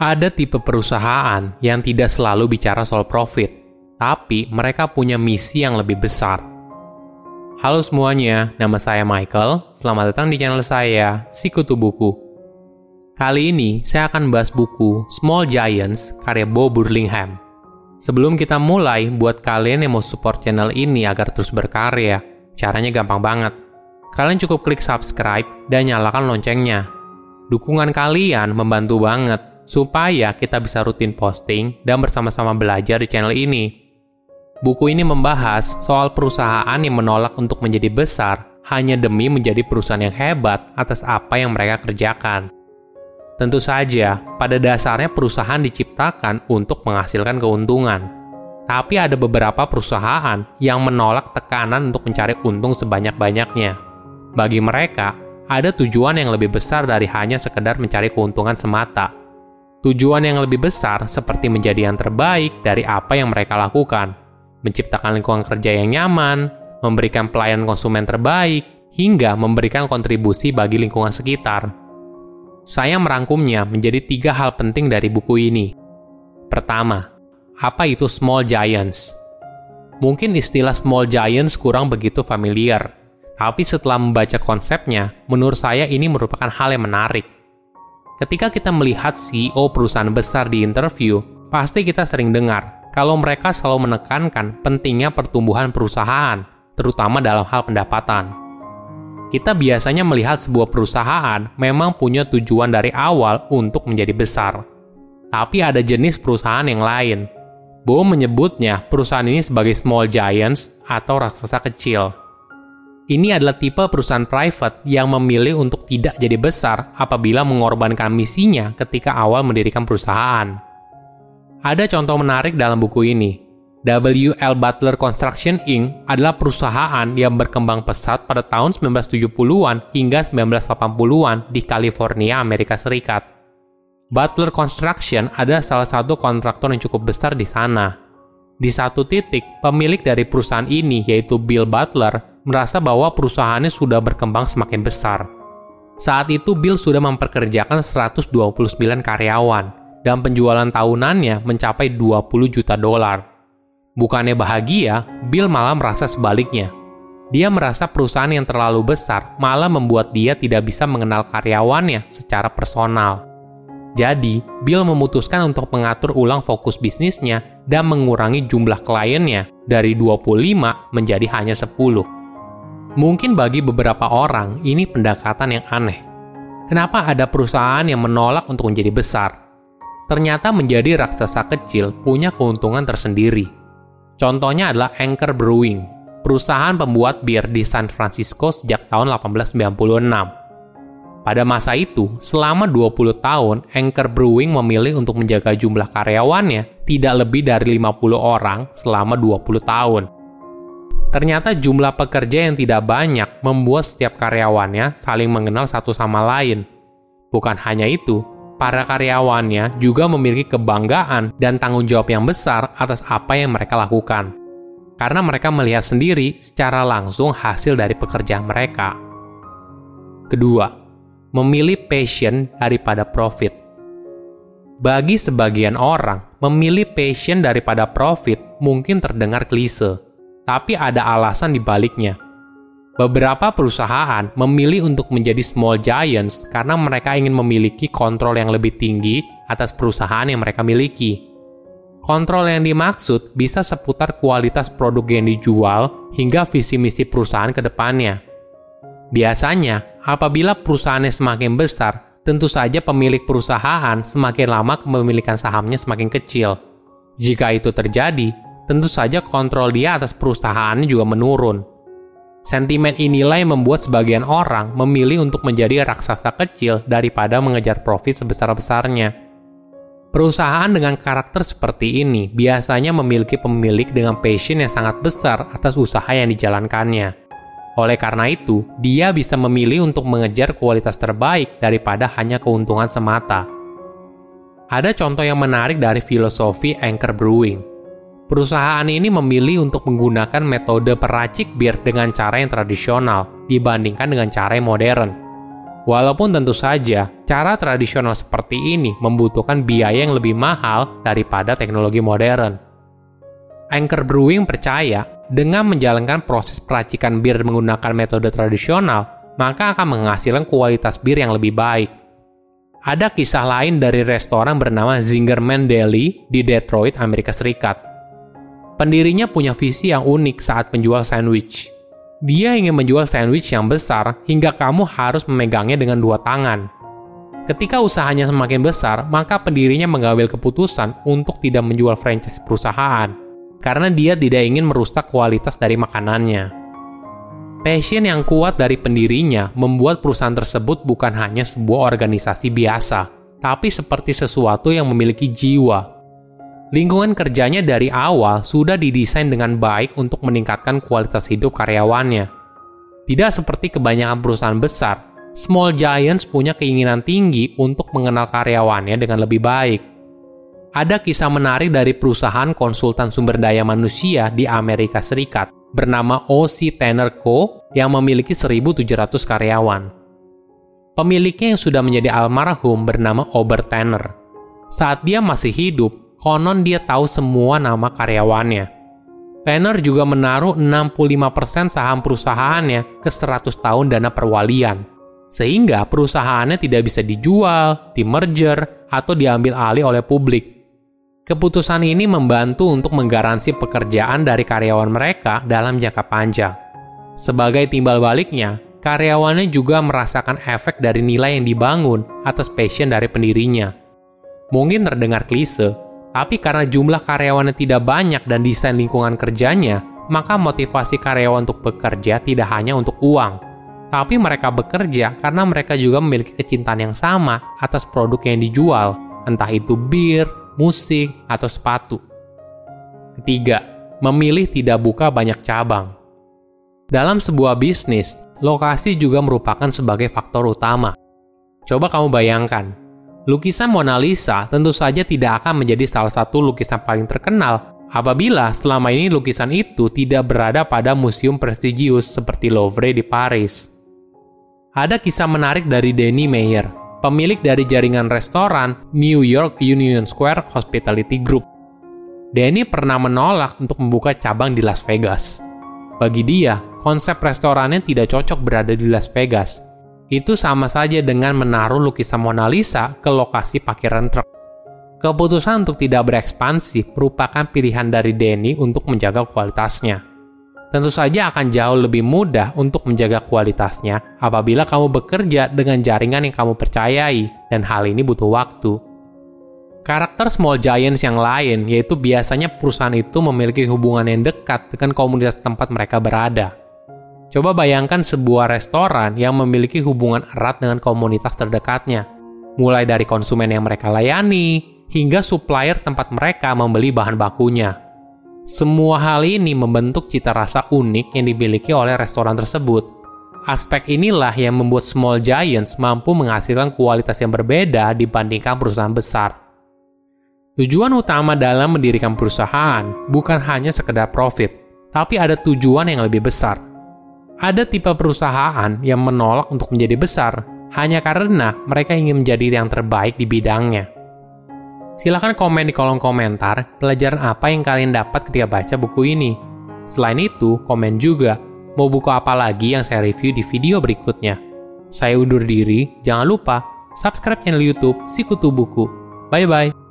Ada tipe perusahaan yang tidak selalu bicara soal profit, tapi mereka punya misi yang lebih besar. Halo semuanya, nama saya Michael. Selamat datang di channel saya, Sikutu Buku. Kali ini saya akan bahas buku Small Giants karya Bo Burlingham. Sebelum kita mulai, buat kalian yang mau support channel ini agar terus berkarya, caranya gampang banget. Kalian cukup klik subscribe dan nyalakan loncengnya. Dukungan kalian membantu banget supaya kita bisa rutin posting dan bersama-sama belajar di channel ini. Buku ini membahas soal perusahaan yang menolak untuk menjadi besar hanya demi menjadi perusahaan yang hebat atas apa yang mereka kerjakan. Tentu saja, pada dasarnya perusahaan diciptakan untuk menghasilkan keuntungan. Tapi ada beberapa perusahaan yang menolak tekanan untuk mencari untung sebanyak-banyaknya. Bagi mereka, ada tujuan yang lebih besar dari hanya sekedar mencari keuntungan semata. Tujuan yang lebih besar seperti menjadi yang terbaik dari apa yang mereka lakukan, menciptakan lingkungan kerja yang nyaman, memberikan pelayanan konsumen terbaik, hingga memberikan kontribusi bagi lingkungan sekitar. Saya merangkumnya menjadi tiga hal penting dari buku ini. Pertama, apa itu small giants? Mungkin istilah small giants kurang begitu familiar, tapi setelah membaca konsepnya, menurut saya ini merupakan hal yang menarik Ketika kita melihat CEO perusahaan besar di interview, pasti kita sering dengar kalau mereka selalu menekankan pentingnya pertumbuhan perusahaan, terutama dalam hal pendapatan. Kita biasanya melihat sebuah perusahaan memang punya tujuan dari awal untuk menjadi besar. Tapi ada jenis perusahaan yang lain. Bo menyebutnya perusahaan ini sebagai small giants atau raksasa kecil. Ini adalah tipe perusahaan private yang memilih untuk tidak jadi besar apabila mengorbankan misinya ketika awal mendirikan perusahaan. Ada contoh menarik dalam buku ini. W.L. Butler Construction Inc. adalah perusahaan yang berkembang pesat pada tahun 1970-an hingga 1980-an di California, Amerika Serikat. Butler Construction adalah salah satu kontraktor yang cukup besar di sana. Di satu titik, pemilik dari perusahaan ini, yaitu Bill Butler, merasa bahwa perusahaannya sudah berkembang semakin besar. Saat itu Bill sudah memperkerjakan 129 karyawan dan penjualan tahunannya mencapai 20 juta dolar. Bukannya bahagia, Bill malah merasa sebaliknya. Dia merasa perusahaan yang terlalu besar malah membuat dia tidak bisa mengenal karyawannya secara personal. Jadi, Bill memutuskan untuk mengatur ulang fokus bisnisnya dan mengurangi jumlah kliennya dari 25 menjadi hanya 10. Mungkin bagi beberapa orang ini pendekatan yang aneh. Kenapa ada perusahaan yang menolak untuk menjadi besar? Ternyata menjadi raksasa kecil punya keuntungan tersendiri. Contohnya adalah Anchor Brewing, perusahaan pembuat bir di San Francisco sejak tahun 1896. Pada masa itu, selama 20 tahun, Anchor Brewing memilih untuk menjaga jumlah karyawannya tidak lebih dari 50 orang selama 20 tahun. Ternyata jumlah pekerja yang tidak banyak membuat setiap karyawannya saling mengenal satu sama lain. Bukan hanya itu, para karyawannya juga memiliki kebanggaan dan tanggung jawab yang besar atas apa yang mereka lakukan. Karena mereka melihat sendiri secara langsung hasil dari pekerjaan mereka. Kedua, memilih passion daripada profit. Bagi sebagian orang, memilih passion daripada profit mungkin terdengar klise tapi ada alasan di baliknya. Beberapa perusahaan memilih untuk menjadi small giants karena mereka ingin memiliki kontrol yang lebih tinggi atas perusahaan yang mereka miliki. Kontrol yang dimaksud bisa seputar kualitas produk yang dijual hingga visi misi perusahaan ke depannya. Biasanya, apabila perusahaannya semakin besar, tentu saja pemilik perusahaan semakin lama kepemilikan sahamnya semakin kecil. Jika itu terjadi, tentu saja kontrol dia atas perusahaannya juga menurun. Sentimen inilah yang membuat sebagian orang memilih untuk menjadi raksasa kecil daripada mengejar profit sebesar-besarnya. Perusahaan dengan karakter seperti ini biasanya memiliki pemilik dengan passion yang sangat besar atas usaha yang dijalankannya. Oleh karena itu, dia bisa memilih untuk mengejar kualitas terbaik daripada hanya keuntungan semata. Ada contoh yang menarik dari filosofi Anchor Brewing. Perusahaan ini memilih untuk menggunakan metode peracik bir dengan cara yang tradisional dibandingkan dengan cara yang modern. Walaupun tentu saja, cara tradisional seperti ini membutuhkan biaya yang lebih mahal daripada teknologi modern. Anchor Brewing percaya, dengan menjalankan proses peracikan bir menggunakan metode tradisional, maka akan menghasilkan kualitas bir yang lebih baik. Ada kisah lain dari restoran bernama Zingerman Deli di Detroit, Amerika Serikat. Pendirinya punya visi yang unik saat penjual sandwich. Dia ingin menjual sandwich yang besar hingga kamu harus memegangnya dengan dua tangan. Ketika usahanya semakin besar, maka pendirinya mengambil keputusan untuk tidak menjual franchise perusahaan karena dia tidak ingin merusak kualitas dari makanannya. Passion yang kuat dari pendirinya membuat perusahaan tersebut bukan hanya sebuah organisasi biasa, tapi seperti sesuatu yang memiliki jiwa Lingkungan kerjanya dari awal sudah didesain dengan baik untuk meningkatkan kualitas hidup karyawannya. Tidak seperti kebanyakan perusahaan besar, Small Giants punya keinginan tinggi untuk mengenal karyawannya dengan lebih baik. Ada kisah menarik dari perusahaan konsultan sumber daya manusia di Amerika Serikat bernama O.C. Tanner Co. yang memiliki 1.700 karyawan. Pemiliknya yang sudah menjadi almarhum bernama Ober Tanner. Saat dia masih hidup, konon dia tahu semua nama karyawannya. Tanner juga menaruh 65% saham perusahaannya ke 100 tahun dana perwalian, sehingga perusahaannya tidak bisa dijual, di-merger, atau diambil alih oleh publik. Keputusan ini membantu untuk menggaransi pekerjaan dari karyawan mereka dalam jangka panjang. Sebagai timbal baliknya, karyawannya juga merasakan efek dari nilai yang dibangun atas passion dari pendirinya. Mungkin terdengar klise, tapi karena jumlah karyawannya tidak banyak dan desain lingkungan kerjanya, maka motivasi karyawan untuk bekerja tidak hanya untuk uang, tapi mereka bekerja karena mereka juga memiliki kecintaan yang sama atas produk yang dijual, entah itu bir, musik, atau sepatu. Ketiga, memilih tidak buka banyak cabang. Dalam sebuah bisnis, lokasi juga merupakan sebagai faktor utama. Coba kamu bayangkan, Lukisan Mona Lisa tentu saja tidak akan menjadi salah satu lukisan paling terkenal apabila selama ini lukisan itu tidak berada pada museum prestigius seperti Louvre di Paris. Ada kisah menarik dari Danny Meyer, pemilik dari jaringan restoran New York Union Square Hospitality Group. Danny pernah menolak untuk membuka cabang di Las Vegas. Bagi dia, konsep restorannya tidak cocok berada di Las Vegas, itu sama saja dengan menaruh lukisan Mona Lisa ke lokasi parkiran truk. Keputusan untuk tidak berekspansi merupakan pilihan dari Denny untuk menjaga kualitasnya. Tentu saja akan jauh lebih mudah untuk menjaga kualitasnya apabila kamu bekerja dengan jaringan yang kamu percayai, dan hal ini butuh waktu. Karakter small giants yang lain yaitu biasanya perusahaan itu memiliki hubungan yang dekat dengan komunitas tempat mereka berada. Coba bayangkan sebuah restoran yang memiliki hubungan erat dengan komunitas terdekatnya, mulai dari konsumen yang mereka layani hingga supplier tempat mereka membeli bahan bakunya. Semua hal ini membentuk cita rasa unik yang dimiliki oleh restoran tersebut. Aspek inilah yang membuat small giants mampu menghasilkan kualitas yang berbeda dibandingkan perusahaan besar. Tujuan utama dalam mendirikan perusahaan bukan hanya sekedar profit, tapi ada tujuan yang lebih besar – ada tipe perusahaan yang menolak untuk menjadi besar hanya karena mereka ingin menjadi yang terbaik di bidangnya. Silahkan komen di kolom komentar pelajaran apa yang kalian dapat ketika baca buku ini. Selain itu, komen juga mau buku apa lagi yang saya review di video berikutnya. Saya undur diri, jangan lupa subscribe channel YouTube Sikutu Buku. Bye bye.